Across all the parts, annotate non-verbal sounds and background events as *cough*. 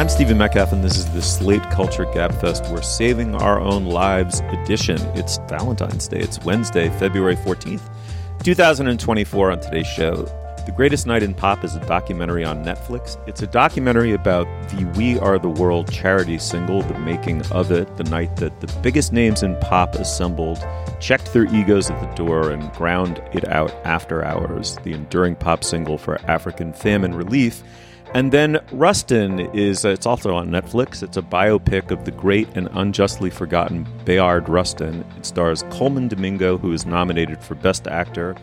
I'm Stephen Metcalf, and this is the Slate Culture Gabfest. We're saving our own lives edition. It's Valentine's Day. It's Wednesday, February 14th, 2024. On today's show, The Greatest Night in Pop is a documentary on Netflix. It's a documentary about the We Are the World charity single, the making of it, the night that the biggest names in pop assembled, checked their egos at the door, and ground it out after hours, the enduring pop single for African famine relief. And then Rustin is, uh, it's also on Netflix. It's a biopic of the great and unjustly forgotten Bayard Rustin. It stars Colman Domingo, who is nominated for Best Actor.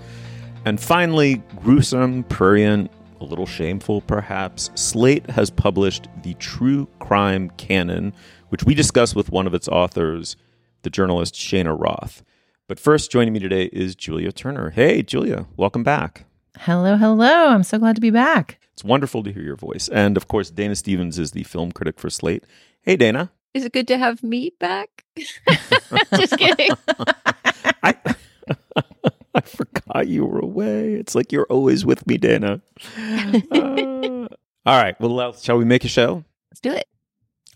And finally, gruesome, prurient, a little shameful perhaps, Slate has published the True Crime Canon, which we discuss with one of its authors, the journalist Cheyna Roth. But first, joining me today is Julia Turner. Hey, Julia, welcome back. Hello, hello. I'm so glad to be back. It's wonderful to hear your voice. And of course, Dana Stevens is the film critic for Slate. Hey, Dana. Is it good to have me back? *laughs* Just *laughs* kidding. I, *laughs* I forgot you were away. It's like you're always with me, Dana. Uh, all right. Well, shall we make a show? Let's do it.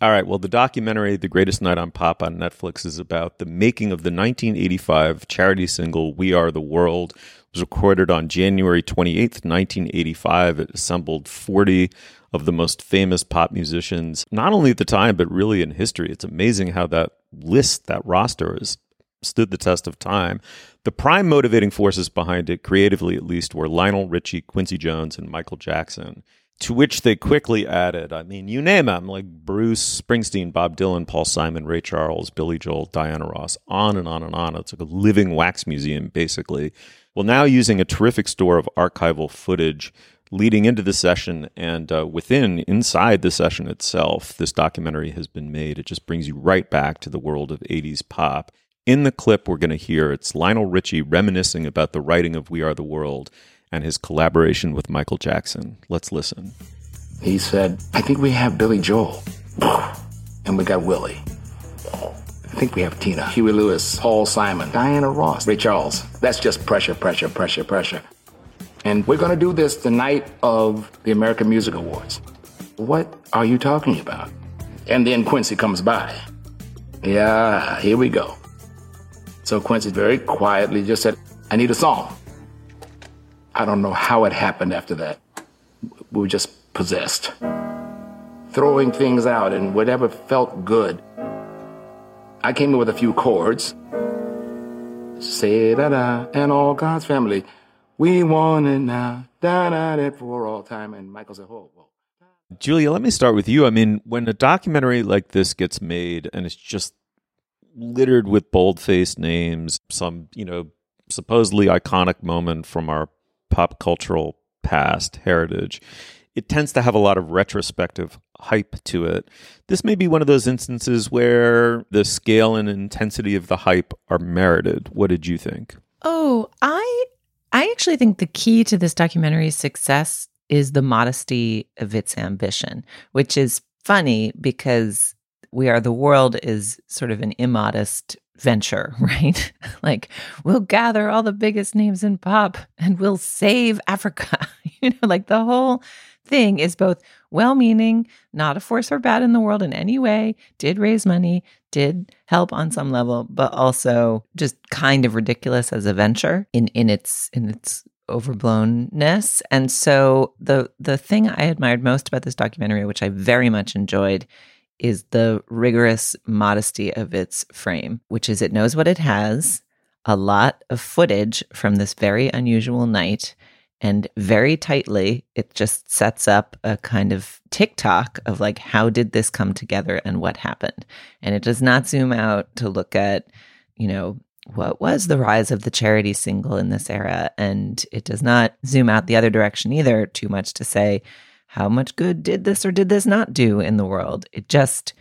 All right. Well, the documentary "The Greatest Night on Pop" on Netflix is about the making of the 1985 charity single "We Are the World." Was recorded on January 28th, 1985. It assembled 40 of the most famous pop musicians, not only at the time but really in history. It's amazing how that list, that roster, has stood the test of time. The prime motivating forces behind it, creatively at least, were Lionel Richie, Quincy Jones, and Michael Jackson to which they quickly added, I mean, you name them, like Bruce Springsteen, Bob Dylan, Paul Simon, Ray Charles, Billy Joel, Diana Ross, on and on and on. It's like a living wax museum, basically. Well, now using a terrific store of archival footage leading into the session and uh, within, inside the session itself, this documentary has been made. It just brings you right back to the world of 80s pop. In the clip we're going to hear, it's Lionel Richie reminiscing about the writing of We Are the World and his collaboration with Michael Jackson. Let's listen. He said, I think we have Billy Joel. And we got Willie. I think we have Tina, Huey Lewis, Paul Simon, Diana Ross, Ray Charles. That's just pressure, pressure, pressure, pressure. And we're going to do this the night of the American Music Awards. What are you talking about? And then Quincy comes by. Yeah, here we go. So Quincy very quietly just said, I need a song. I don't know how it happened after that. We were just possessed. Throwing things out and whatever felt good. I came in with a few chords. Say da da, and all God's family. We want it now, da da da for all time. And Michael said, whoa, whoa. Julia, let me start with you. I mean, when a documentary like this gets made and it's just littered with bold faced names, some, you know, supposedly iconic moment from our pop cultural past heritage, it tends to have a lot of retrospective hype to it. This may be one of those instances where the scale and intensity of the hype are merited. What did you think? Oh, I I actually think the key to this documentary's success is the modesty of its ambition, which is funny because We Are the World is sort of an immodest venture, *laughs* right? *laughs* like we'll gather all the biggest names in pop and we'll save Africa. *laughs* you know, like the whole thing is both well meaning, not a force for bad in the world in any way, did raise money, did help on some level, but also just kind of ridiculous as a venture in in its in its overblownness. And so the the thing I admired most about this documentary, which I very much enjoyed, is the rigorous modesty of its frame, which is it knows what it has, a lot of footage from this very unusual night and very tightly it just sets up a kind of TikTok of like how did this come together and what happened. And it does not zoom out to look at, you know, what was the rise of the charity single in this era and it does not zoom out the other direction either too much to say how much good did this or did this not do in the world. It just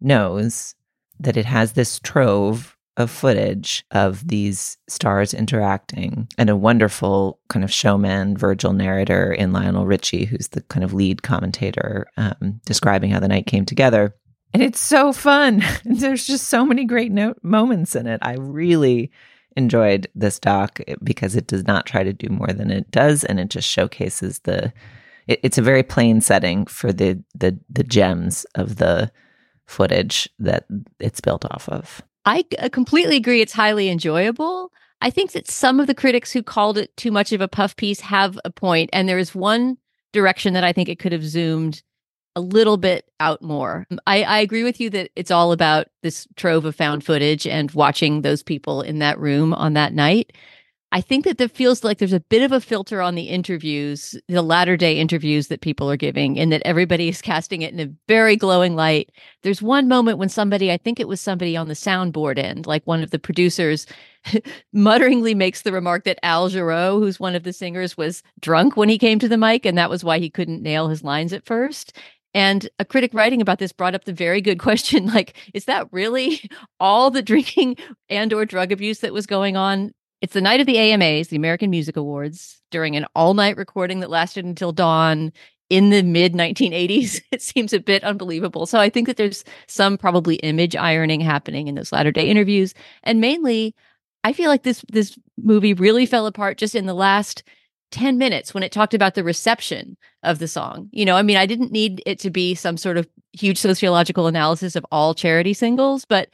knows that it has this trove of footage of these stars interacting and a wonderful kind of showman, Virgil narrator in Lionel Richie, who's the kind of lead commentator um, describing how the night came together. And it's so fun. *laughs* There's just so many great no- moments in it. I really enjoyed this doc because it does not try to do more than it does, and it just showcases the. It, it's a very plain setting for the the the gems of the footage that it's built off of. I uh, completely agree. It's highly enjoyable. I think that some of the critics who called it too much of a puff piece have a point, and there is one direction that I think it could have zoomed a little bit out more. I, I agree with you that it's all about this trove of found footage and watching those people in that room on that night. I think that there feels like there's a bit of a filter on the interviews, the latter day interviews that people are giving, and that everybody is *laughs* casting it in a very glowing light. There's one moment when somebody, I think it was somebody on the soundboard end, like one of the producers, *laughs* mutteringly makes the remark that Al Jarreau, who's one of the singers, was drunk when he came to the mic, and that was why he couldn't nail his lines at first. And a critic writing about this brought up the very good *laughs* question like is that really all the drinking and or drug abuse that was going on it's the night of the AMAs, the American Music Awards, during an all night recording that lasted until dawn in the mid 1980s. *laughs* It seems a bit unbelievable. So I think that there's some probably image ironing happening in those latter day interviews. And mainly, I feel like this this movie really fell apart just in the last 10 minutes when it talked about the reception of the song. You know, I mean, I didn't need it to be some sort of huge sociological analysis of all charity singles, but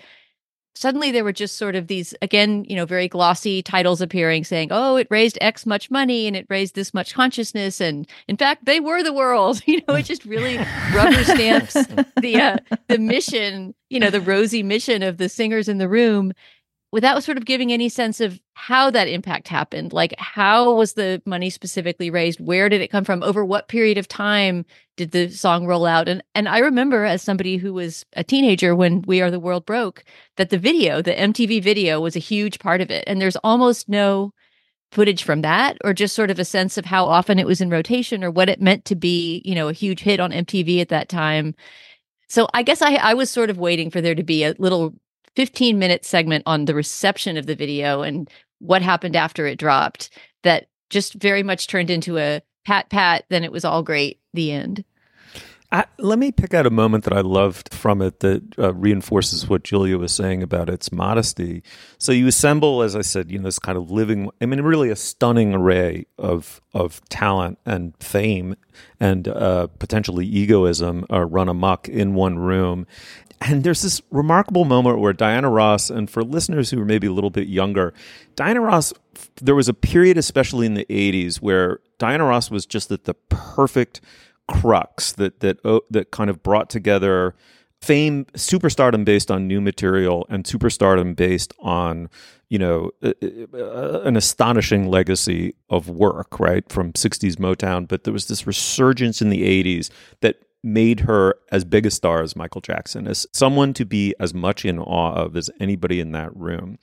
suddenly there were just sort of these again you know very glossy titles appearing saying oh it raised x much money and it raised this much consciousness. And in fact they were the world. *laughs* You know it just really rubber stamps *laughs* the uh, the mission you know the rosy mission of the singers in the room without sort of giving any sense of how that impact happened like how was the money specifically raised? Where did it come from? Over what period of time did the song roll out? And and i remember as somebody who was a teenager when we are the world broke that the video the mtv video was a huge part of it. And there's almost no footage from that or just sort of a sense of how often it was in rotation or what it meant to be you know a huge hit on mtv at that time. So i guess i i was sort of waiting for there to be a little 15 minute segment on the reception of the video and what happened after it dropped that just very much turned into a pat pat then it was all great the end I, let me pick out a moment that I loved from it that uh, reinforces what Julia was saying about its modesty. So you assemble, as I said, you know, this kind of living, I mean, really a stunning array of of talent and fame and uh, potentially egoism uh, run amok in one room. And there's this remarkable moment where Diana Ross, and for listeners who are maybe a little bit younger, Diana Ross, there was a period, especially in the 80s, where Diana Ross was just at the perfect crux that that uh, that kind of brought together fame superstardom based on new material and superstardom based on you know an astonishing legacy of work right from 60s motown. But there was this resurgence in the 80s that made her as big a star as Michael Jackson, as someone to be as much in awe of as anybody in that room.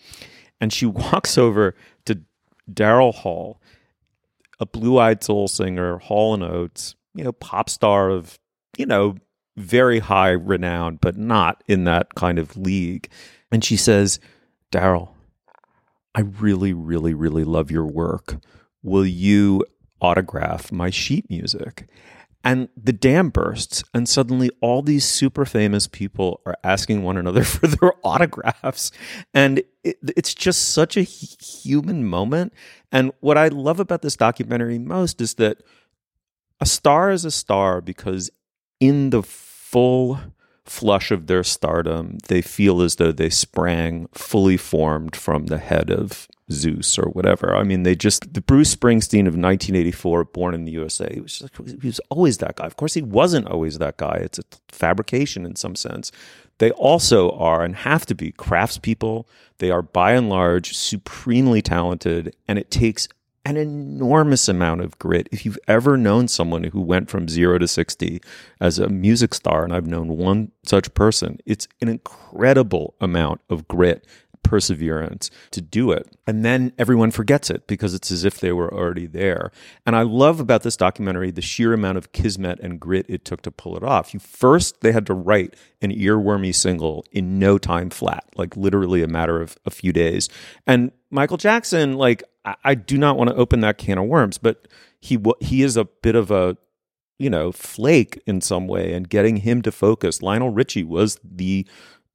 And she *laughs* walks over to Daryl Hall, a blue eyed soul singer, Hall and Oates, you know, pop star of, you know, very high renown, but not in that kind of league. And she says, Daryl, I really, really, really love your work. Will you autograph my sheet music? And the dam bursts and suddenly all these super famous people are asking one another *laughs* for their autographs. And it, it's just such a human moment. And what i love about this documentary most is that a star is a star because in the full flush of their stardom, they feel as though they sprang fully formed from the head of Zeus or whatever. I mean, they just the Bruce Springsteen of 1984, born in the USA. He was he was always that guy. Of course, he wasn't always that guy. It's a fabrication in some sense. They also are and have to be craftspeople. They are by and large supremely talented, and it takes an enormous amount of grit. If you've ever known someone who went from zero to 60 as a music star, and I've known one such person, it's an incredible amount of grit perseverance to do it. And then everyone forgets it because it's as if they were already there. And I love about this documentary the sheer amount of kismet and grit it took to pull it off. You first they had to write an earwormy single in no time flat, like literally a matter of a few days. And Michael Jackson, like I, I do not want to open that can of worms, but he he is a bit of a you know flake in some way and getting him to focus lionel richie was the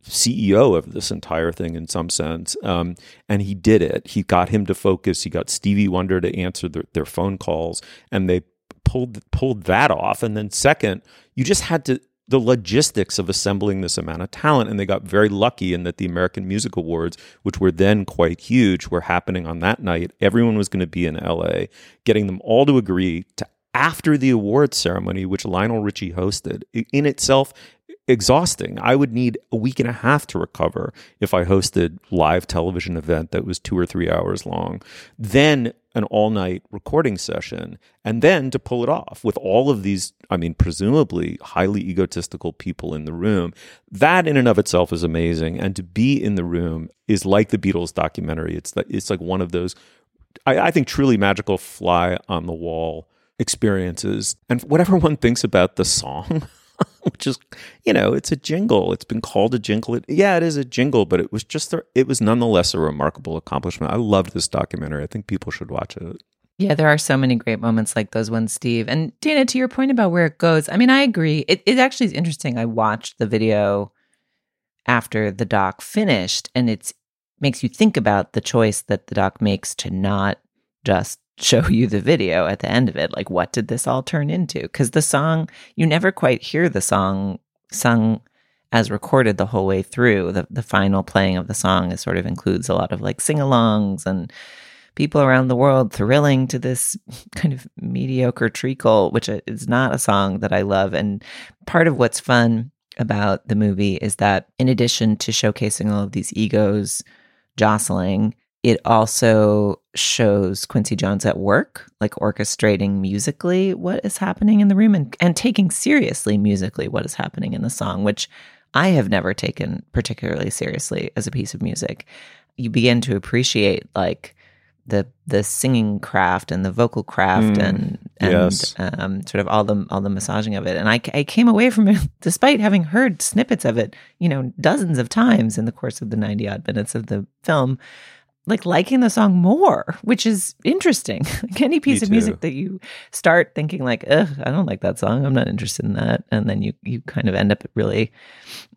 CEO of this entire thing in some sense. Um, and he did it. He got him to focus. He got Stevie Wonder to answer their, their phone calls, and they pulled pulled that off. And then second, you just had to the logistics of assembling this amount of talent. And they got very lucky in that the American Music Awards, which were then quite huge, were happening on that night. Everyone was going to be in LA, getting them all to agree to after the awards ceremony, which Lionel Richie hosted, in itself exhausting. I would need a week and a half to recover if I hosted live television event that was two or three hours long. Then an all night recording session, and then to pull it off with all of these, I mean, presumably highly egotistical people in the room. That in and of itself is amazing. And to be in the room is like the Beatles documentary. It's like, it's like one of those, I, I think, truly magical fly on the wall experiences. And whatever one thinks about the song, *laughs* *laughs* which is, you know, it's a jingle. It's been called a jingle. It, yeah, it is a jingle, but it was just, a, it was nonetheless a remarkable accomplishment. I loved this documentary. I think people should watch it. Yeah, there are so many great moments like those ones, Steve. And Dana, to your point about where it goes, I mean, I agree. It, it actually is interesting. I watched the video after the doc finished, and it makes you think about the choice that the doc makes to not just show you the video at the end of it. Like, what did this all turn into? Because the song, you never quite hear the song sung as recorded the whole way through. The, the final playing of the song is sort of includes a lot of like sing alongs and people around the world thrilling to this *laughs* kind of mediocre treacle, which is not a song that I love. And part of what's fun about the movie is that in addition to showcasing all of these egos jostling, it also shows Quincy Jones at work, like orchestrating musically what is happening in the room and, and taking seriously musically what is happening in the song, which I have never taken particularly seriously as a piece of music. You begin to appreciate like the the singing craft and the vocal craft mm, and and yes. um, sort of all the all the massaging of it. And I, I came away from it *laughs* despite having heard snippets of it, you know, dozens of times in the course of the ninety odd minutes of the film like liking the song more, which is interesting. *laughs* like any piece of music that you start thinking like, ugh, I don't like that song. I'm not interested in that. And then you you kind of end up really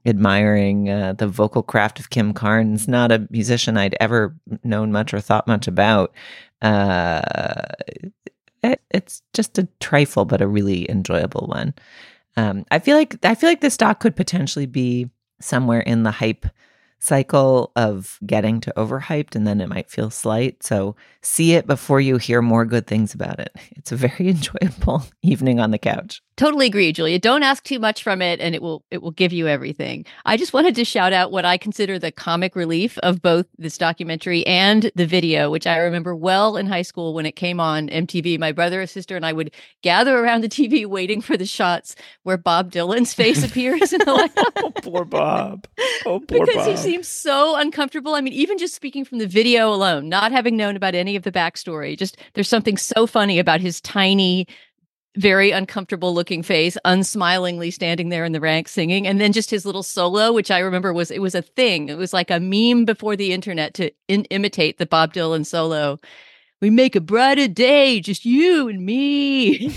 admiring uh, the vocal craft of Kim Carnes, not a musician I'd ever known much or thought much about. Uh, it, it's just a trifle, but a really enjoyable one. Um, I feel like I feel like this doc could potentially be somewhere in the hype cycle of getting to overhyped and then it might feel slight. So see it before you hear more good things about it. It's a very *laughs* enjoyable evening on the couch. Totally agree, Julia. Don't ask too much from it and it will it will give you everything. I just wanted to shout out what I consider the comic relief of both this documentary and the video, which I remember well in high school when it came on MTV. My brother, sister, and I would gather around the TV *laughs* waiting for the shots where Bob Dylan's face appears in the *laughs* light. oh, poor Bob. Oh, *laughs* poor because Bob. he seems so uncomfortable. I mean, even just speaking from the video alone, not having known about any of the backstory, just there's something so funny about his tiny very uncomfortable looking face, unsmilingly standing there in the ranks singing, and then just his little solo, which I remember was it was a thing. It was like a meme before the internet to in- imitate the Bob Dylan solo. We make a brighter day, just you and me. *laughs*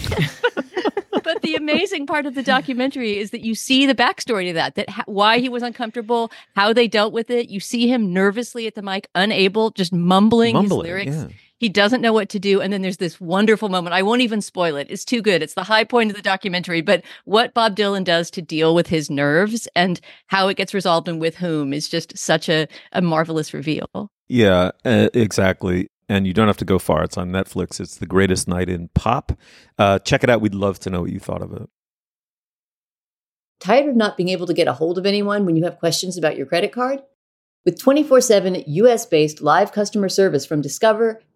but the amazing part of the documentary is that you see the backstory to that, that ha- why he was uncomfortable, how they dealt with it. You see him nervously at the mic, unable, just mumbling, mumbling his lyrics. Yeah He doesn't know what to do. And then there's this wonderful moment. I won't even spoil it. It's too good. It's the high point of the documentary. But what Bob Dylan does to deal with his nerves and how it gets resolved and with whom is just such a, a marvelous reveal. Yeah, uh, exactly. And you don't have to go far. It's on Netflix. It's The Greatest Night in Pop. Uh, check it out. We'd love to know what you thought of it. Tired of not being able to get a hold of anyone when you have questions about your credit card? With 24 7 US based live customer service from Discover,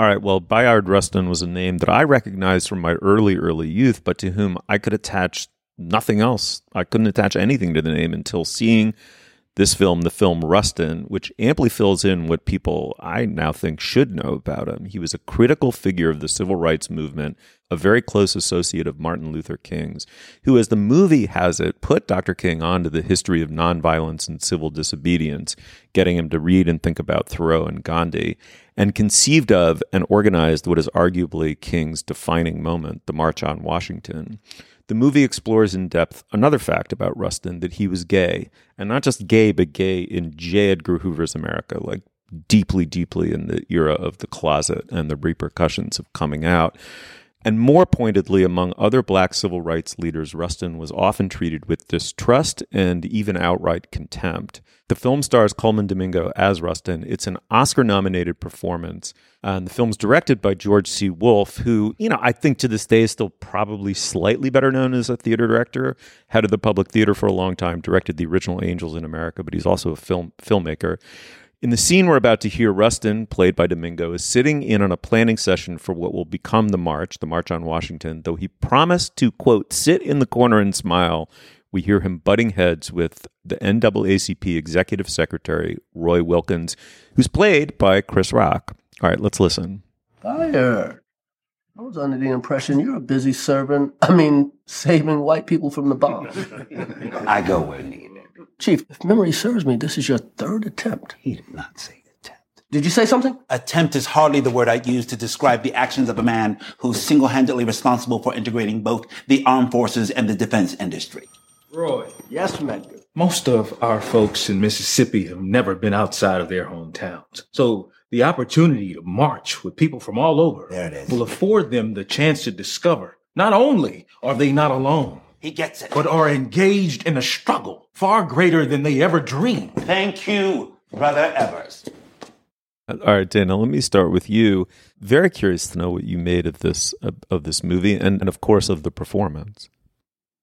All right. Well, Bayard Rustin was a name that I recognized from my early, early youth, but to whom I could attach nothing else. I couldn't attach anything to the name until seeing this film, the film Rustin, which amply fills in what people I now think should know about him. He was a critical figure of the civil rights movement, a very close associate of Martin Luther King's, who, as the movie has it, put Dr. King onto the history of nonviolence and civil disobedience, getting him to read and think about Thoreau and Gandhi, and conceived of and organized what is arguably King's defining moment, the March on Washington. The movie explores in depth another fact about Rustin that he was gay, and not just gay, but gay in J. Edgar Hoover's America, like deeply, deeply in the era of the closet and the repercussions of coming out. And more pointedly, among other black civil rights leaders, Rustin was often treated with distrust and even outright contempt. The film stars Colman Domingo as Rustin. It's an Oscar nominated performance. And the film's directed by George C. Wolfe, who, you know, I think to this day is still probably slightly better known as a theater director, head of the public theater for a long time, directed the original Angels in America, but he's also a film filmmaker. In the scene we're about to hear, Rustin, played by Domingo, is sitting in on a planning session for what will become the march, the March on Washington, though he promised to, quote, sit in the corner and smile. We hear him butting heads with the NAACP executive secretary, Roy Wilkins, who's played by Chris Rock. All right, let's listen. Fired. I was under the impression you're a busy servant. I mean, saving white people from the bomb. *laughs* I go where needed. Chief, if memory serves me, this is your third attempt. He did not say attempt. Did you say something? Attempt is hardly the word I'd use to describe the actions of a man who's single-handedly responsible for integrating both the armed forces and the defense industry. Roy. Yes, Medgar. Most of our folks in Mississippi have never been outside of their hometowns. So the opportunity to march with people from all over There it is. will afford them the chance to discover not only are they not alone, He gets it. but are engaged in a struggle far greater than they ever dreamed. Thank you, Brother Evers. All right, Dana, let me start with you. Very curious to know what you made of this of, of this movie and, and of course of the performance.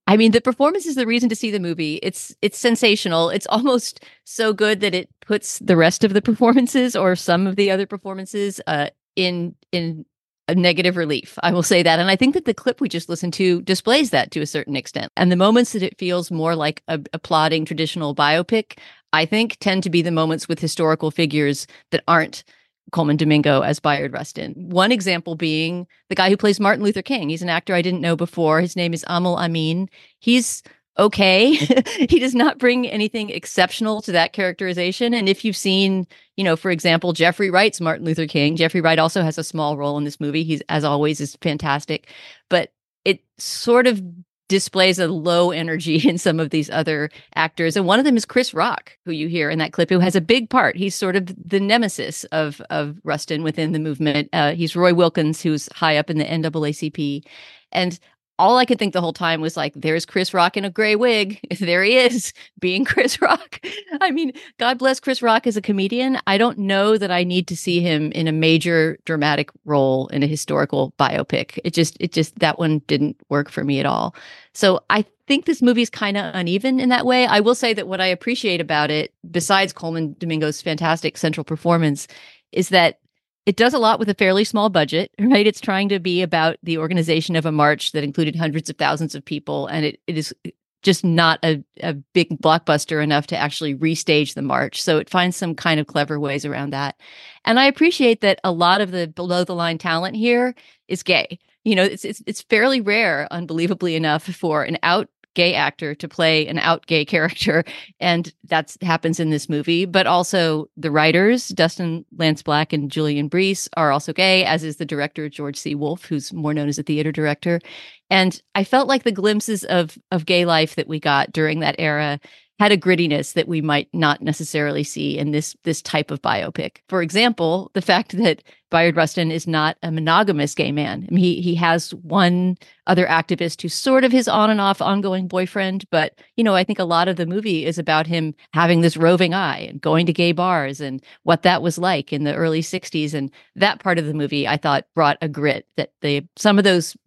I mean, the performance is the reason to see the movie. It's it's sensational. It's almost so good that it puts the rest of the performances or some of the other performances uh, in in a negative relief. I will say that, and I think that the clip we just listened to displays that to a certain extent. And the moments that it feels more like a, a plodding traditional biopic, I think, tend to be the moments with historical figures that aren't Colman Domingo as Bayard Rustin. One example being the guy who plays Martin Luther King. He's an actor I didn't know before. His name is Aml Ameen. He's okay. *laughs* he does not bring anything exceptional to that characterization. And if you've seen, you know, for example, Jeffrey Wright's Martin Luther King, Jeffrey Wright also has a small role in this movie. He's, as always, is fantastic. But it sort of displays a low energy *laughs* in some of these other actors. And one of them is Chris Rock, who you hear in that clip, who has a big part. He's sort of the nemesis of of Rustin within the movement. Uh, he's Roy Wilkins, who's high up in the NAACP. And all I could think the whole time was like, there's Chris Rock in a gray wig. *laughs* There he is *laughs* being Chris Rock. *laughs* I mean, God bless Chris Rock as a comedian. I don't know that I need to see him in a major dramatic role in a historical biopic. It just, it just, that one didn't work for me at all. So I think this movie is kind of uneven in that way. I will say that what I appreciate about it, besides Colman Domingo's fantastic central performance, is that it does a lot with a fairly small budget, *laughs* right? It's trying to be about the organization of a march that included hundreds of thousands of people, and it, it is just not a, a big blockbuster enough to actually restage the march. So it finds some kind of clever ways around that. And I appreciate that a lot of the below the line talent here is gay. You know, it's it's it's fairly rare, unbelievably enough, for an out gay actor to play an out gay *laughs* character and that happens in this movie. But also the writers dustin lance black and julian breece are also gay as is the director george c. Wolfe who's more known as a theater director. And i felt like the glimpses of of gay life that we got during that era had a grittiness that we might not necessarily see in this this type of biopic. For example, the fact that Bayard Rustin is not a monogamous gay man. I mean, he he has one other activist who's sort of his on and off ongoing boyfriend, but you know, I think a lot of the movie is about him having this roving eye and going to gay bars and what that was like in the early 60s and that part of the movie I thought brought a grit that they some of those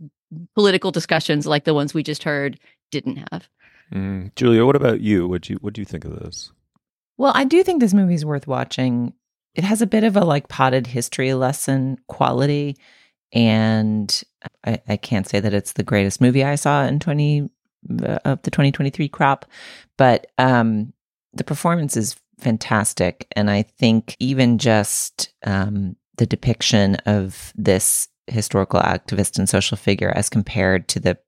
political discussions like the ones we just heard didn't have. Mm. Julia, what about you? What do you what do you think of this? Well, I do think this movie is worth watching. It has a bit of a like potted history lesson quality, and I, I can't say that it's the greatest movie I saw in twenty uh, of the twenty twenty three crop, but um, the performance is fantastic, and I think even just um, the depiction of this historical activist and social figure as compared to the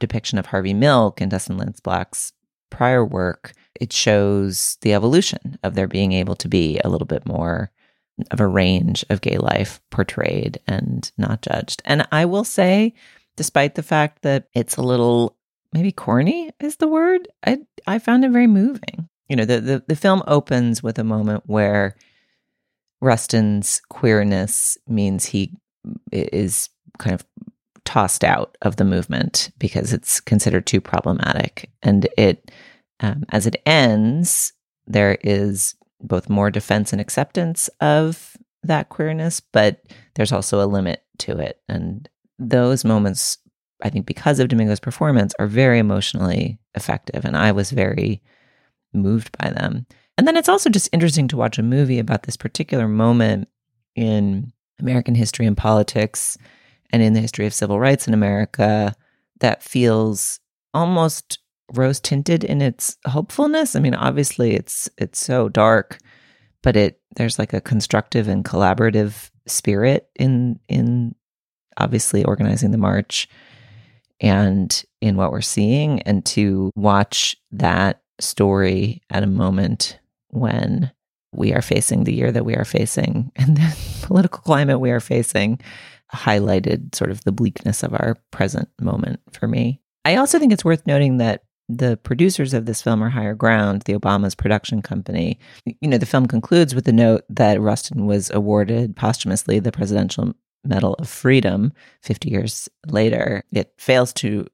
depiction of Harvey Milk and Dustin Lance Black's prior work, it shows the evolution of there being able to be a little bit more of a range of gay life portrayed and not judged. And I will say, despite the fact that it's a little maybe corny is the word, I I found it very moving. You know, the the, the film opens with a moment where Rustin's queerness means he is kind of tossed out of the movement because it's considered too problematic. And it, um, as it ends, there is both more defense and acceptance of that queerness, but there's also a limit to it. And those moments, I think, because of Domingo's performance, are very emotionally effective. And I was very moved by them. And then it's also just interesting to watch a movie about this particular moment in American history and politics and in the history of civil rights in America that feels almost rose tinted in its hopefulness. I mean, obviously it's it's so dark, but it there's like a constructive and collaborative spirit in in obviously organizing the march and in what we're seeing and to watch that story at a moment when we are facing the year that we are facing *laughs* and the political climate we are facing highlighted sort of the bleakness of our present moment for me. I also think it's worth noting that the producers of this film are Higher Ground, the Obama's production company. You know, the film concludes with the note that Rustin was awarded posthumously the Presidential Medal of Freedom 50 years later. It fails to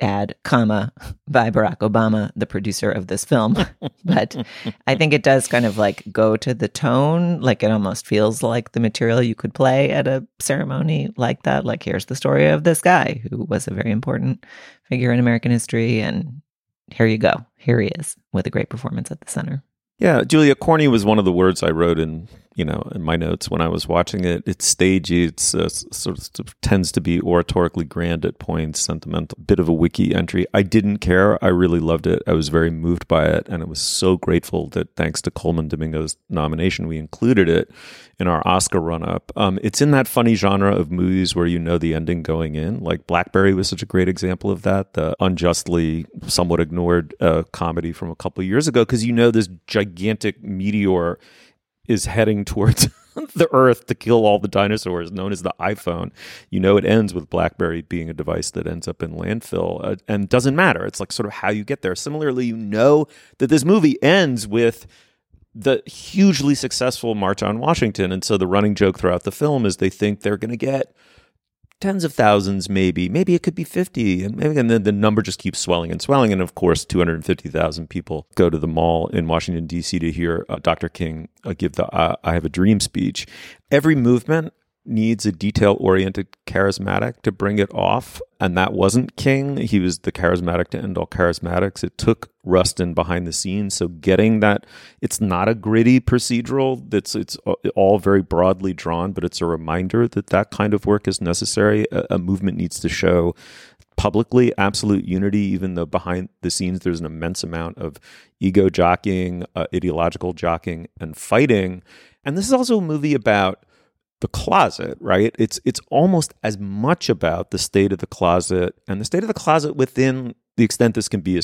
add comma by Barack Obama, the producer of this film. *laughs* but I think it does kind of like go to the tone. Like it almost feels like the material you could play at a ceremony like that. Like here's the story of this guy who was a very important figure in American history. And here you go. Here he is with a great performance at the center. Yeah, Julia, corny was one of the words I wrote in you know in my notes when I was watching it. It's stagey. It's uh, sort of tends to be oratorically grand at points, sentimental, bit of a wiki entry. I didn't care. I really loved it. I was very moved by it, and I was so grateful that thanks to Colman Domingo's nomination, we included it in our Oscar run up. Um, it's in that funny genre of movies where you know the ending going in. Like Blackberry was such a great example of that. The unjustly somewhat ignored uh, comedy from a couple years ago because you know this gigantic meteor is heading towards *laughs* the Earth to kill all the dinosaurs, known as the iPhone. You know, it ends with BlackBerry being a device that ends up in landfill, uh, and doesn't matter. It's like sort of how you get there. Similarly, you know that this movie ends with the hugely successful March on Washington, and so the running joke throughout the film is they think they're going to get tens of thousands, maybe. Maybe it could be 50. And, and then the number just keeps swelling and swelling. And of course, 250,000 people go to the mall in Washington, D.C. to hear uh, Dr. King uh, give the uh, I Have a Dream speech. Every movement needs a detail oriented charismatic to bring it off. And that wasn't King. He was the charismatic to end all charismatics. It took Rustin behind the scenes. So getting that, it's not a gritty procedural. That's it's all very broadly drawn, but it's a reminder that that kind of work is necessary. A, a movement needs to show publicly absolute unity, even though behind the scenes there's an immense amount of ego jockeying, uh, ideological jockeying, and fighting. And this is also a movie about the closet, right? It's it's almost as much about the state of the closet and the state of the closet within the extent this can be a,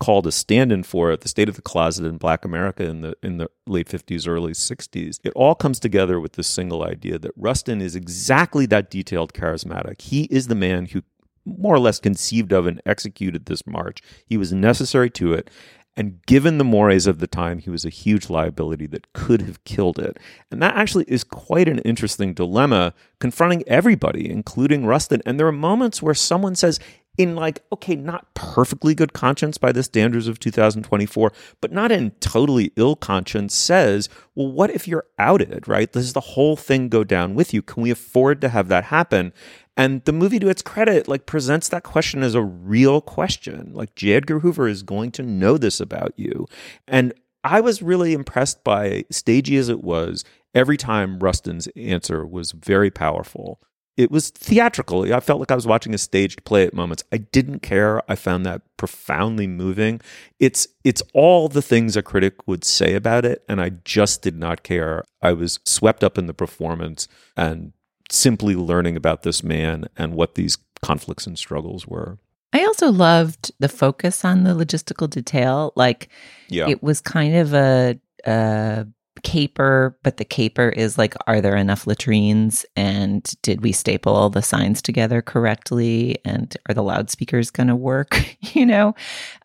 called a stand-in for it, the state of the closet in Black America in the in the late fifties, early sixties. It all comes together with this single idea that Rustin is exactly that detailed charismatic. He is the man who more or less conceived of and executed this march. He was necessary to it. And given the mores of the time, he was a huge liability that could have killed it. And that actually is quite an interesting dilemma confronting everybody, including Rustin. And there are moments where someone says, in like, okay, not perfectly good conscience by the standards of 2024, but not in totally ill conscience, says, well, what if you're outed, right? Does the whole thing go down with you? Can we afford to have that happen? And the movie, to its credit, like presents that question as a real question. Like J. Edgar Hoover is going to know this about you. And I was really impressed by, stagey as it was, every time Rustin's answer was very powerful. It was theatrical. I felt like I was watching a staged play at moments. I didn't care. I found that profoundly moving. It's it's all the things a critic would say about it, and I just did not care. I was swept up in the performance and simply learning about this man and what these conflicts and struggles were. I also loved the focus on the logistical detail. Like, yeah. it was kind of a, a caper, but the caper is like, are there enough latrines? And did we staple all the signs together correctly? And are the loudspeakers going to work? *laughs* you know,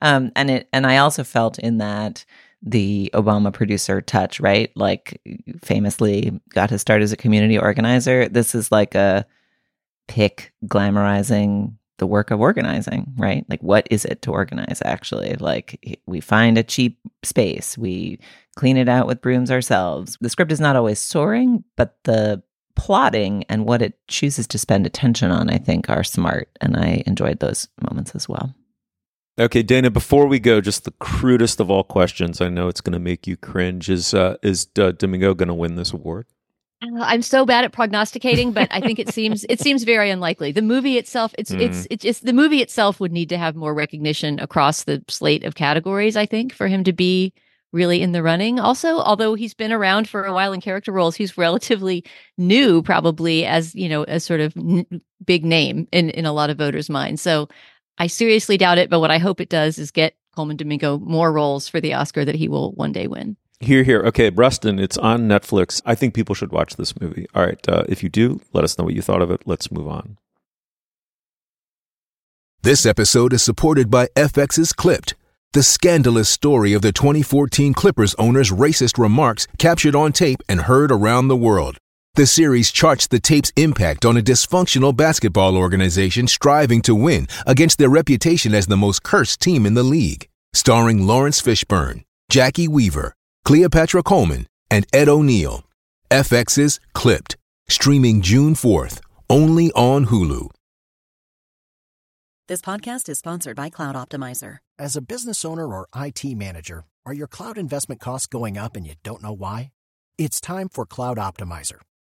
um, and it, and I also felt in that the Obama producer touch, right? Like famously got his start as a community organizer. This is like a pick glamorizing the work of organizing, right? Like what is it to organize actually? Like we find a cheap space, we clean it out with brooms ourselves. The script is not always soaring, but the plotting and what it chooses to spend attention on, I think, are smart. And I enjoyed those moments as well. Okay, Dana. Before we go, just the crudest of all questions. I know it's going to make you cringe. Is uh, is uh, Domingo going to win this award? Uh, I'm so bad at prognosticating, but I think it *laughs* seems it seems very unlikely. The movie itself, it's mm. it's it's just the movie itself would need to have more recognition across the slate of categories. I think for him to be really in the running. Also, although he's been around for a while in character roles, he's relatively new, probably as you know, a sort of n- big name in in a lot of voters' minds. So I seriously doubt it, but what I hope it does is get Colman Domingo more roles for the Oscar that he will one day win. Here, here. Okay, Rustin, it's on Netflix. I think people should watch this movie. All right, uh, if you do, let us know what you thought of it. Let's move on. This episode is supported by FX's Clipped, the scandalous story of the 2014 Clippers owner's racist remarks captured on tape and heard around the world. The series charts the tape's impact on a dysfunctional basketball organization striving to win against their reputation as the most cursed team in the league. Starring Laurence Fishburne, Jacki Weaver, Cleopatra Coleman, and Ed O'Neill. FX's Clipped, streaming June 4th, only on Hulu. This podcast is sponsored by Cloud Optimizer. As a business owner or IT manager, are your cloud investment costs going up and you don't know why? It's time for Cloud Optimizer.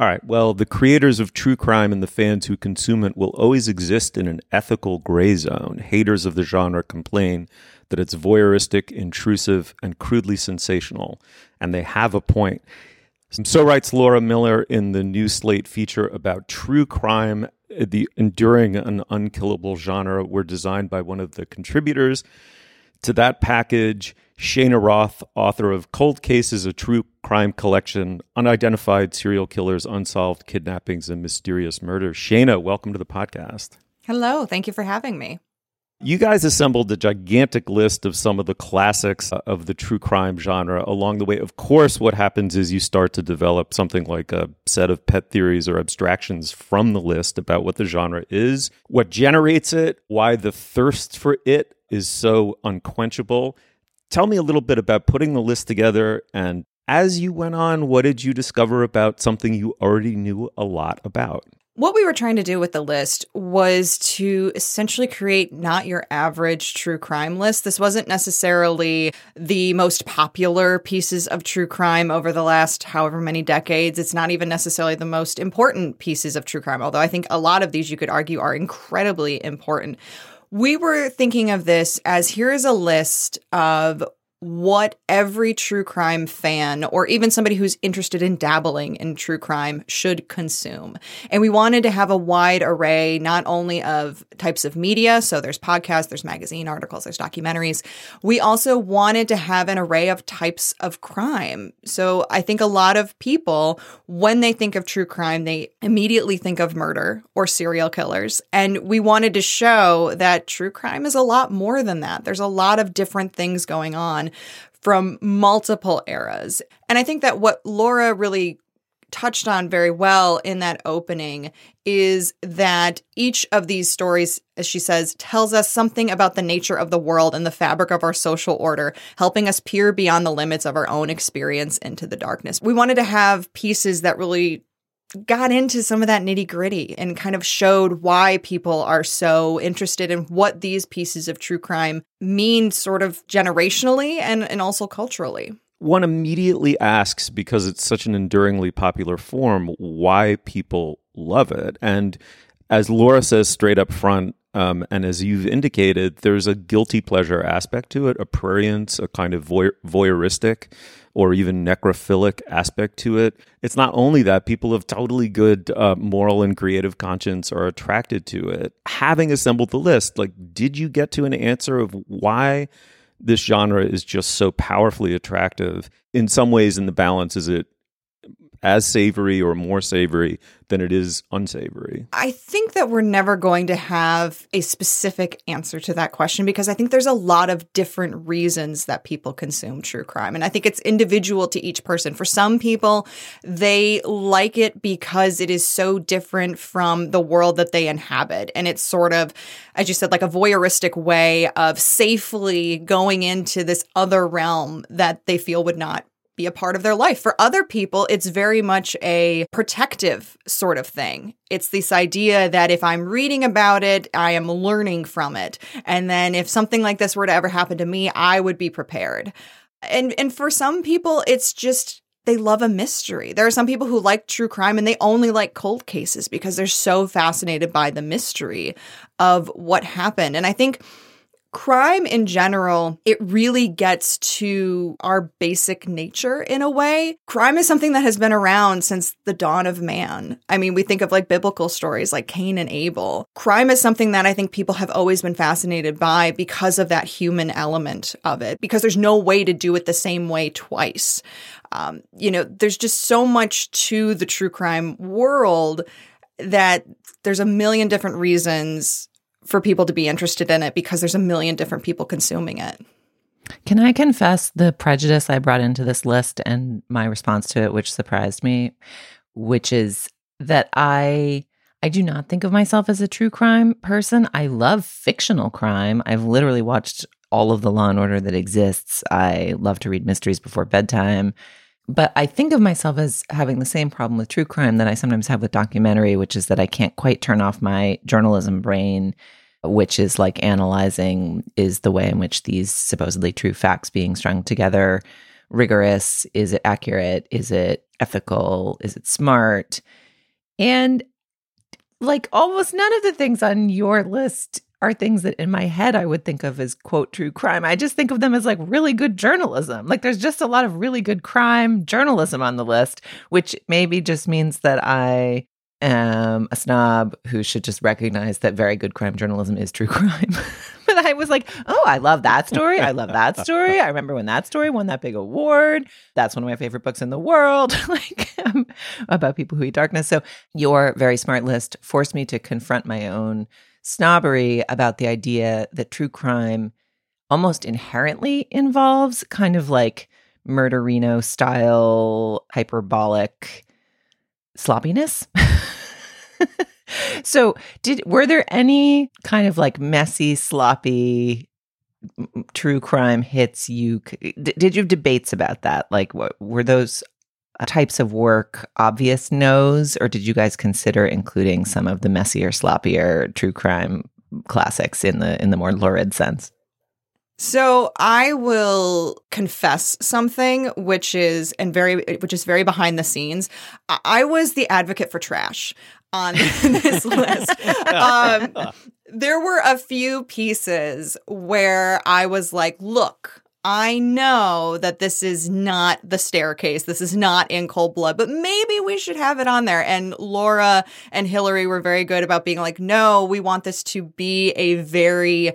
All right. Well, the creators of true crime and the fans who consume it will always exist in an ethical gray zone. Haters of the genre complain that it's voyeuristic, intrusive, and crudely sensational. And they have a point. So writes Laura Miller in the new Slate feature about true crime. The enduring and unkillable genre were designed by one of the contributors to that package. Cheyna Roth, author of Cold Cases, a true crime collection, unidentified serial killers, unsolved kidnappings, and mysterious murders. Cheyna, welcome to the podcast. Hello. Thank you for having me. You guys assembled a gigantic list of some of the classics of the true crime genre along the way. Of course, what happens is you start to develop something like a set of pet theories or abstractions from the list about what the genre is, what generates it, why the thirst for it is so unquenchable. Tell me a little bit about putting the list together and as you went on, what did you discover about something you already knew a lot about? What we were trying to do with the list was to essentially create not your average true crime list. This wasn't necessarily the most popular pieces of true crime over the last however many decades. It's not even necessarily the most important pieces of true crime, although I think a lot of these you could argue are incredibly important. We were thinking of this as here is a list of what every true crime fan or even somebody who's interested in dabbling in true crime should consume. And we wanted to have a wide array, not only of types of media, so there's podcasts, there's magazine articles, there's documentaries. We also wanted to have an array of types of crime. So I think a lot of people, when they think of true crime, they immediately think of murder or serial killers. And we wanted to show that true crime is a lot more than that. There's a lot of different things going on from multiple eras. And I think that what Laura really touched on very well in that opening is that each of these stories, as she says, tells us something about the nature of the world and the fabric of our social order, helping us peer beyond the limits of our own experience into the darkness. We wanted to have pieces that really got into some of that nitty gritty and kind of showed why people are so interested in what these pieces of true crime mean, sort of generationally and, and also culturally. One immediately asks, because it's such an enduringly popular form, why people love it. And as Laura says straight up front, um, and as you've indicated, there's a guilty pleasure aspect to it, a prurience, a kind of voyeuristic or even necrophilic aspect to it. It's not only that people of totally good uh, moral and creative conscience are attracted to it. Having assembled the list, like, did you get to an answer of why this genre is just so powerfully attractive? In some ways, in the balance, is it as savory or more savory than it is unsavory? I think that we're never going to have a specific answer to that question because I think there's a lot of different reasons that people consume true crime. And I think it's individual to each person. For some people, they like it because it is so different from the world that they inhabit. And it's sort of, as you said, like a voyeuristic way of safely going into this other realm that they feel would not be a part of their life. For other people, it's very much a protective sort of thing. It's this idea that if I'm reading about it, I am learning from it. And then if something like this were to ever happen to me, I would be prepared. And and for some people, it's just they love a mystery. There are some people who like true crime and they only like cold cases because they're so fascinated by the mystery of what happened. And I think crime in general, it really gets to our basic nature in a way. Crime is something that has been around since the dawn of man. I mean, we think of like biblical stories like Cain and Abel. Crime is something that I think people have always been fascinated by because of that human element of it, because there's no way to do it the same way twice. Um, you know, there's just so much to the true crime world that there's a million different reasons for people to be interested in it because there's a million different people consuming it. Can I confess the prejudice I brought into this list and my response to it, which surprised me, which is that I I do not think of myself as a true crime person. I love fictional crime. I've literally watched all of the Law and Order that exists. I love to read mysteries before bedtime. But I think of myself as having the same problem with true crime that I sometimes have with documentary, which is that I can't quite turn off my journalism brain, which is like analyzing is the way in which these supposedly true facts being strung together rigorous? Is it accurate? Is it ethical? Is it smart? And like almost none of the things on your list are things that in my head I would think of as quote true crime. I just think of them as like really good journalism. Like there's just a lot of really good crime journalism on the list, which maybe just means that I am a snob who should just recognize that very good crime journalism is true *laughs* crime. but I was like, oh, I love that story. I love that story. I remember when that story won that big award. That's one of my favorite books in the world, *laughs* like um, about people who eat darkness. So your very smart list forced me to confront my own snobbery about the idea that true crime almost inherently involves kind of like murderino style hyperbolic sloppiness. *laughs* so did were there any kind of like messy sloppy true crime hits you did you have debates about that like what were those uh, types of work obvious no's, or did you guys consider including some of the messier, sloppier true crime classics in the in the more lurid sense? So I will confess something, which is and very which is very behind the scenes. I was the advocate for trash on *laughs* this list. Um, there were a few pieces where I was like, "Look, I know that this is not the staircase. This is not in cold blood, but maybe we should have it on there. And Laura and Hillary were very good about being like, no, we want this to be a very,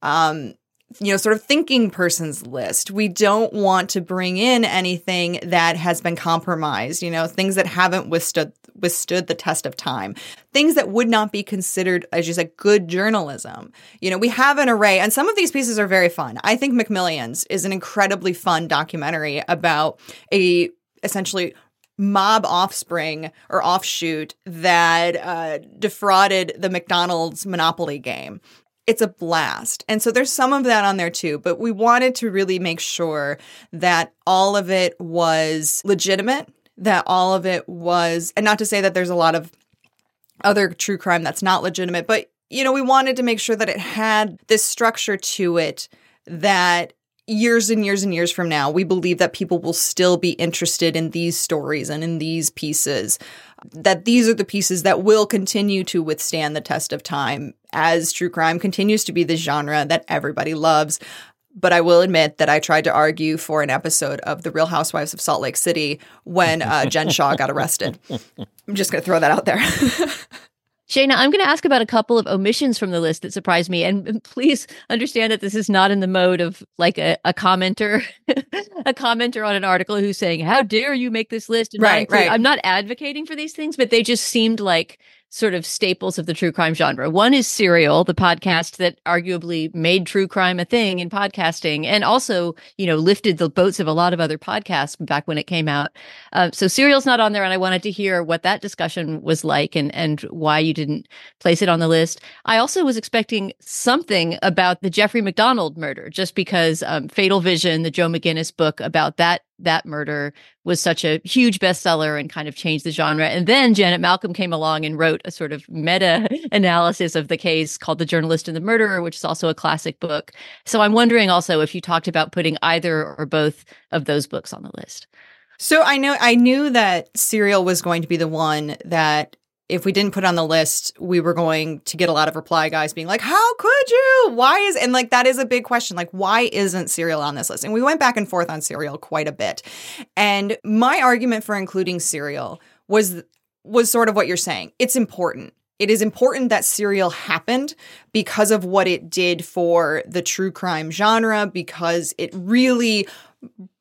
um, you know, sort of thinking person's list. We don't want to bring in anything that has been compromised, you know, things that haven't withstood withstood the test of time. Things that would not be considered, as you said, good journalism. You know, we have an array, and some of these pieces are very fun. I think McMillions is an incredibly fun documentary about a essentially mob offspring or offshoot that uh, defrauded the McDonald's Monopoly game it's a blast. And so there's some of that on there too, but we wanted to really make sure that all of it was legitimate, that all of it was, and not to say that there's a lot of other true crime that's not legitimate, but you know, we wanted to make sure that it had this structure to it that years and years and years from now, we believe that people will still be interested in these stories and in these pieces. That these are the pieces that will continue to withstand the test of time as true crime continues to be the genre that everybody loves. But I will admit that I tried to argue for an episode of The Real Housewives of Salt Lake City when uh, Jen Shah got arrested. I'm just going to throw that out there. *laughs* Cheyna, I'm going to ask about a couple of omissions from the list that surprised me. And please understand that this is not in the mode of like a, a commenter, *laughs* a commenter on an article who's saying, How dare you make this list? And right, right. I'm not advocating for these things, but they just seemed like sort of staples of the true crime genre. One is Serial, the podcast that arguably made true crime a thing in podcasting and also, you know, lifted the boats of a lot of other podcasts back when it came out. Uh, so Serial's not on there and I wanted to hear what that discussion was like and and why you didn't place it on the list. I also was expecting something about the Jeffrey MacDonald murder just because um, Fatal Vision, the Joe McGinniss book about that that murder was such a huge bestseller and kind of changed the genre. And then Janet Malcolm came along and wrote a sort of meta *laughs* analysis of the case called The Journalist and the Murderer, which is also a classic book. So I'm wondering also if you talked about putting either or both of those books on the list. So I know I knew that Serial was going to be the one that if we didn't put on the list, we were going to get a lot of reply guys being like, How could you? Why is and like that is a big question. Like, why isn't Serial on this list? And we went back and forth on Serial quite a bit. And my argument for including Serial was was sort of what you're saying. It's important. It is important that Serial happened because of what it did for the true crime genre, because it really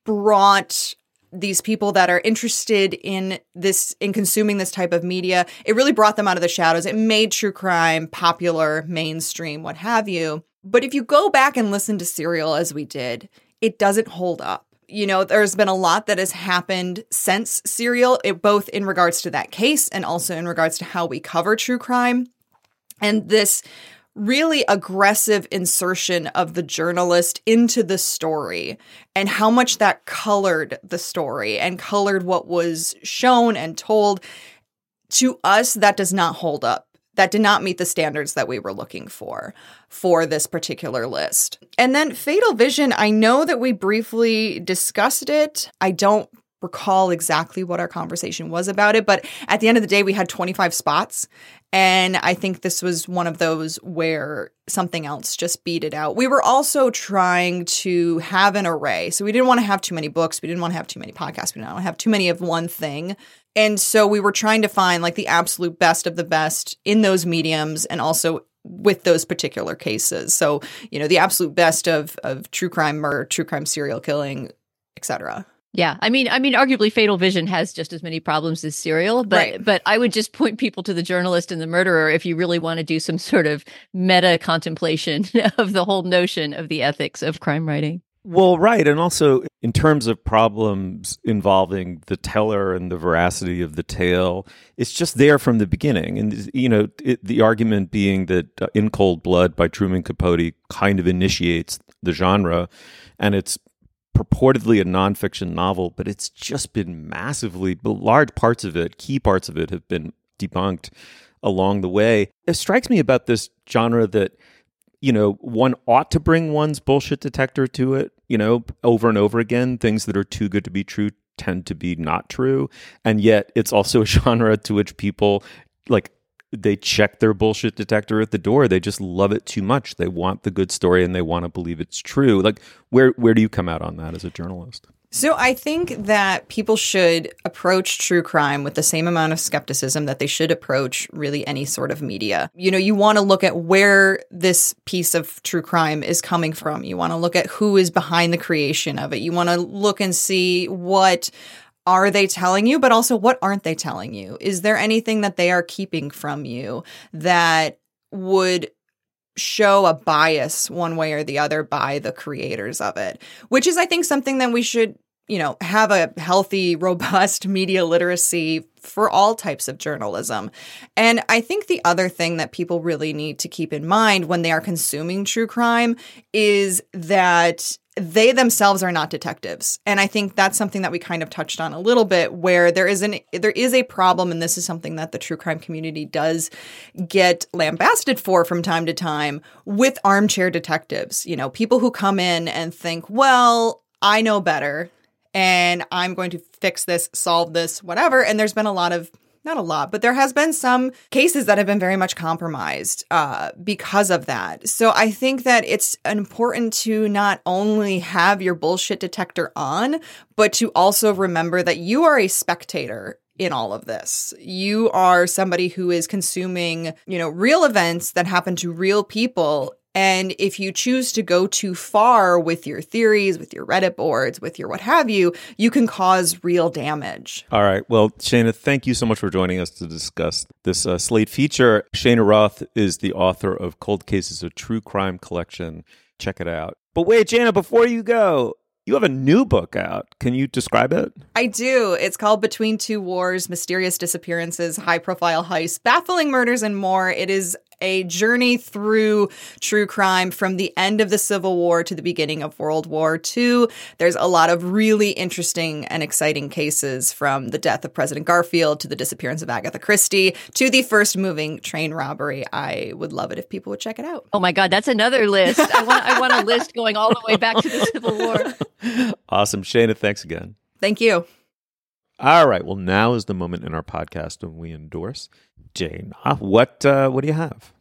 brought these people that are interested in this in consuming this type of media it really brought them out of the shadows it made true crime popular mainstream what have you But if you go back and listen to Serial as we did, it doesn't hold up. You know, there's been a lot that has happened since Serial, it, both in regards to that case and also in regards to how we cover true crime. And this really aggressive insertion of the journalist into the story and how much that colored the story and colored what was shown and told to us that does not hold up that did not meet the standards that we were looking for for this particular list. And then Fatal Vision, I know that we briefly discussed it. I don't recall exactly what our conversation was about it, but at the end of the day, we had 25 spots. And I think this was one of those where something else just beat it out. We were also trying to have an array. So we didn't want to have too many books. We didn't want to have too many podcasts. We didn't want to have too many of one thing. And so we were trying to find like the absolute best of the best in those mediums and also with those particular cases. So, you know, the absolute best of of true crime murder, true crime serial killing, etc. Yeah, I mean, I mean, arguably, Fatal Vision has just as many problems as Serial, but Right. but I would just point people to the journalist and the murderer if you really want to do some sort of meta contemplation *laughs* of the whole notion of the ethics of crime writing. Well, right. And also, in terms of problems involving the teller and the veracity of the tale, it's just there from the beginning. And, you know, it, the argument being that uh, In Cold Blood by Truman Capote kind of initiates the genre. And it's purportedly a nonfiction novel, but it's just been massively, large parts of it, key parts of it, have been debunked along the way. It strikes me about this genre that you know, one ought to bring one's bullshit detector to it, you know, over and over again. Things that are too good to be true tend to be not true. And yet it's also a *laughs* genre to which people like they check their bullshit detector at the door. They just love it too much. They want the good story and they want to believe it's true. Like where where do you come out on that as a journalist? So I think that people should approach true crime with the same amount of skepticism that they should approach really any sort of media. You know, you want to look at where this piece of true crime is coming from. You want to look at who is behind the creation of it. You want to look and see what are they telling you, but also what aren't they telling you? Is there anything that they are keeping from you that would show a bias one way or the other by the creators of it, which is, I think, something that we should, you know, have a healthy, *laughs* robust media literacy for all types of journalism. And I think the other thing that people really need to keep in mind when they are consuming true crime is that they themselves are not detectives. And i think that's something that we kind of touched on a little bit where there is an there is a problem and this is something that the true crime community does get lambasted for from time to time with armchair detectives. You know people who come in and think well i know better and i'm going to fix this solve this whatever and there's been a lot of not a lot, but there has been some cases that have been very much compromised uh, because of that. So I think that it's important to not only have your bullshit detector on, but to also remember that you are a spectator in all of this. You are somebody who is consuming, you know, real events that happen to real people and if you choose to go too far with your theories, with your Reddit boards, with your what have you, you can cause real damage. All right. Well, Cheyna, thank you so much for joining us to discuss this uh, Slate feature. Cheyna Roth is the author of Cold Cases, a true crime collection. Check it out. But wait, Cheyna, before you go, you have a new book out. Can you describe it? I do. It's called Between Two Wars Mysterious Disappearances, High Profile Heists, Baffling Murders, and More. It is a journey through true crime from the end of the Civil War to the beginning of World War II. There's a lot of really interesting and exciting cases from the death of President Garfield to the disappearance of Agatha Christie to the first moving train robbery. I would love it if people would check it out. Oh my God, that's another list. I want I want a list going all the way back to the Civil War. *laughs* Awesome. Cheyna, thanks again. Thank you. All right. Well, now is the moment in our podcast when we endorse Jane. Ah, What uh, what do you have?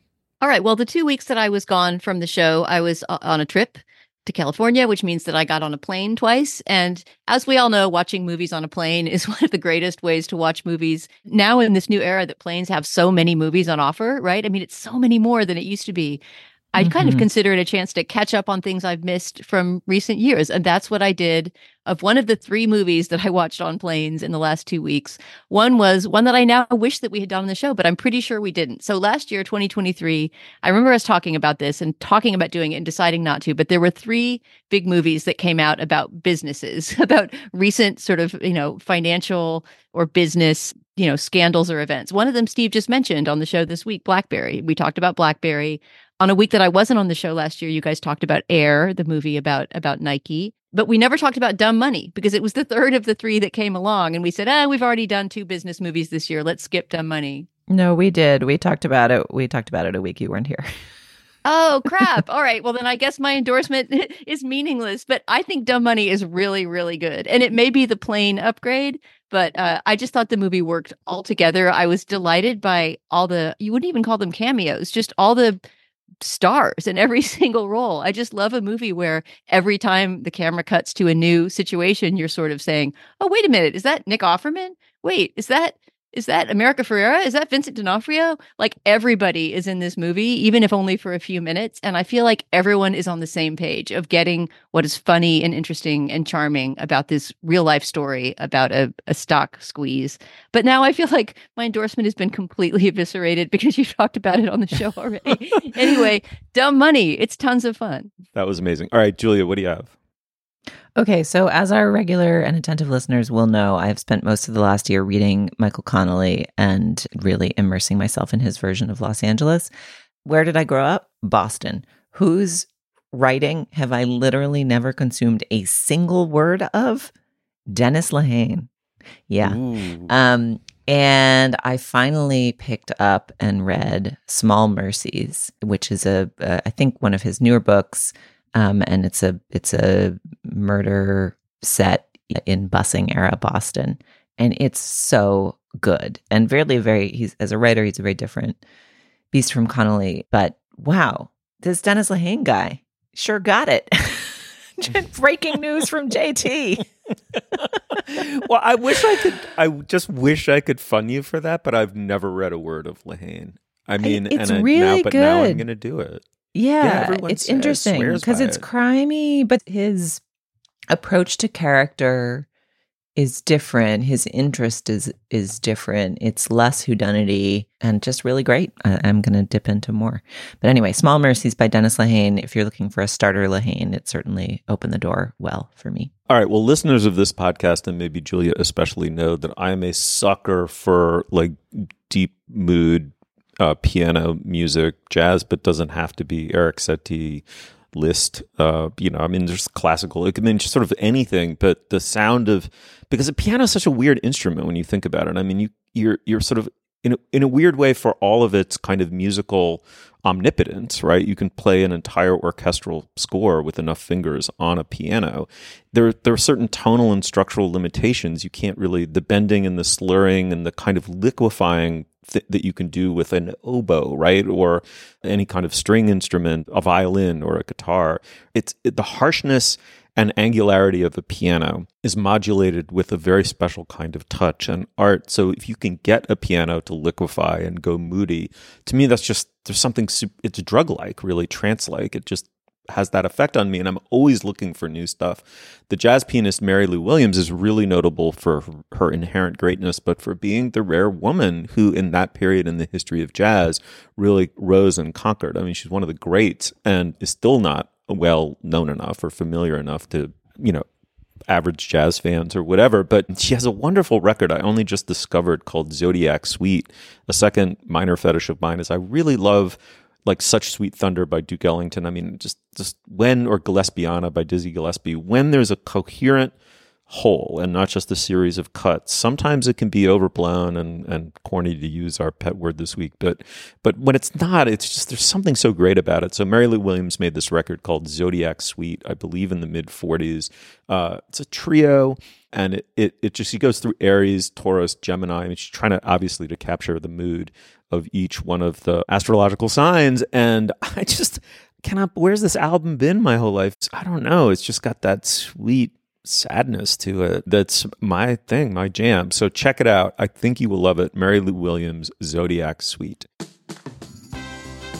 All right. Well, the two weeks that I was gone from the show, I was uh, on a trip to California, which means that I got on a plane twice. And as we all know, watching movies on a plane *laughs* is one of the greatest ways to watch movies now in this new era that planes have so many movies on offer, right? I mean, it's so many more than it used to be. I kind of Mhm. consider it a chance to catch up on things I've missed from recent years. And that's what I did of one of the three movies that I watched on planes in the last two weeks. One was one that I now wish that we had done on the show, but I'm pretty sure we didn't. So last year, 2023, I remember us talking about this and talking about doing it and deciding not to. But there were three big movies that came out about businesses, *laughs* about recent sort of, you know, financial or business, you know, scandals or events. One of them, Steve just mentioned on the show this week, Blackberry. We talked about Blackberry on a week that I wasn't on the show last year, you guys talked about Air, the movie about about Nike, but we never talked about Dumb Money because it was the third of the three that came along, and we said, ah, we've already done two business movies this year. Let's skip Dumb Money. No, we did. We talked about it. We talked about it a week you weren't here. *laughs* Oh crap! All right, well then I guess my endorsement *laughs* is meaningless. But I think Dumb Money is really, really good, and it may be the plane upgrade. But uh, I just thought the movie worked altogether. I was delighted by all the you wouldn't even call them cameos, just all the stars in every *laughs* single role. I just love a movie where every time the camera cuts to a new situation, you're sort of saying, "Oh, wait a minute, is that Nick Offerman? Wait, is that is that America Ferrera? Is that Vincent D'Onofrio? Like everybody is in this movie, even if only for a few minutes. And I feel like everyone is on the same page of getting what is funny and interesting and charming about this real life story about a, a stock squeeze. But now I feel like my endorsement has been completely *laughs* eviscerated because you've talked about it on the show already. *laughs* anyway, dumb money. It's tons of fun. That was amazing. All right, Julia, what do you have? Okay, so as our regular and attentive listeners will know, I've spent most of the last year reading Michael Connolly and really immersing myself in his version of Los Angeles. Where did I grow up? Boston. Whose writing have I literally never consumed a single word of? Dennis Lehane. Yeah. Um, and I finally picked up and read Small Mercies, which is a, uh, I think one of his newer books. Um, and it's a it's a murder set in busing era Boston, and it's so good and really very. He's as a writer, he's a very different beast from Connolly. But wow, this Dennis Lehane guy sure got it. *laughs* Breaking news from JT. well, I wish I could. I just wish I could fund you for that, but I've never read a word of Lehane. I mean, it's and I, really now, but now I'm going to do it. Yeah, everyone it's says- interesting because it's it. crimey, but his approach to character is different. His interest is is different. It's less whodunity and just really great. I, I'm going to dip into more. But anyway, Small Mercies by Dennis Lehane. If you're looking for a starter Lehane, it certainly opened the door well for me. All right. Well, listeners of this podcast and maybe Julia especially know that I am a sucker for like deep mood uh, piano music, jazz, but doesn't have to be Erik Satie list. Uh, you know, I mean, there's classical. It can mean sort of anything, but the sound of because a piano is such a weird instrument when you think about it. I mean, you you're you're sort of in a, in a weird way for all of its kind of musical omnipotence, right? You can play an entire orchestral score with enough fingers on a piano. There, there are certain tonal and structural limitations. You can't really the bending and the slurring and the kind of liquefying th- that you can do with an oboe, right, or any kind of string instrument, a violin or a guitar. It's it, the harshness and angularity of a piano is modulated with a very special kind of touch and art. So if you can get a piano to liquefy and go moody, to me that's just there's something it's drug like, really trance like. It just has that effect on me and I'm always looking for new stuff. The jazz pianist Mary Lou Williams is really notable for her inherent greatness but for being the rare woman who in that period in the history of jazz really rose and conquered. I mean she's one of the greats and is still not well known enough or familiar enough to, you know, average jazz fans or whatever, but she has a wonderful record I only just discovered called Zodiac Suite. A second minor fetish of mine is I really love like Such Sweet Thunder by Duke Ellington. I mean, just just when or Gillespiana by Dizzy Gillespie, when there's a coherent whole and not just a series of cuts. Sometimes it can be overblown and, and corny to use our pet word this week, but but when it's not, it's just there's something so great about it. So Mary Lou Williams made this record called Zodiac Suite, I believe in the mid 40s. Uh, it's a trio and it, it it just she goes through Aries, Taurus, Gemini. I mean, she's trying to obviously to capture the mood of each one of the astrological signs. And I just cannot. Where's this album been my whole life? I don't know. It's just got that sweet sadness to it. That's my thing, my jam. So check it out. I think you will love it. Mary Lou Williams, Zodiac Suite.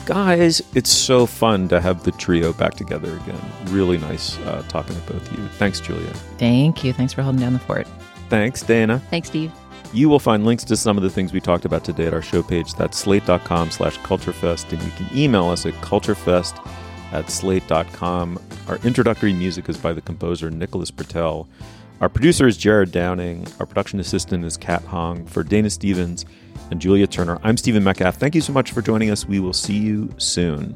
Guys, it's so fun to have the trio back together again. Really nice uh, talking to both of you. Thanks, Julia. Thank you. Thanks for holding down the fort. Thanks, Dana. Thanks, Steve. You will find links to some of the things we talked about today at our show page. That's slate.com slash culturefest. And you can email us at culturefest at slate.com. Our introductory music is by the composer Nicholas Britell. Our producer is Jared Downing. Our production assistant is Kat Hong. For Dana Stevens and Julia Turner, I'm Stephen Metcalf. Thank you so much for joining us. We will see you soon.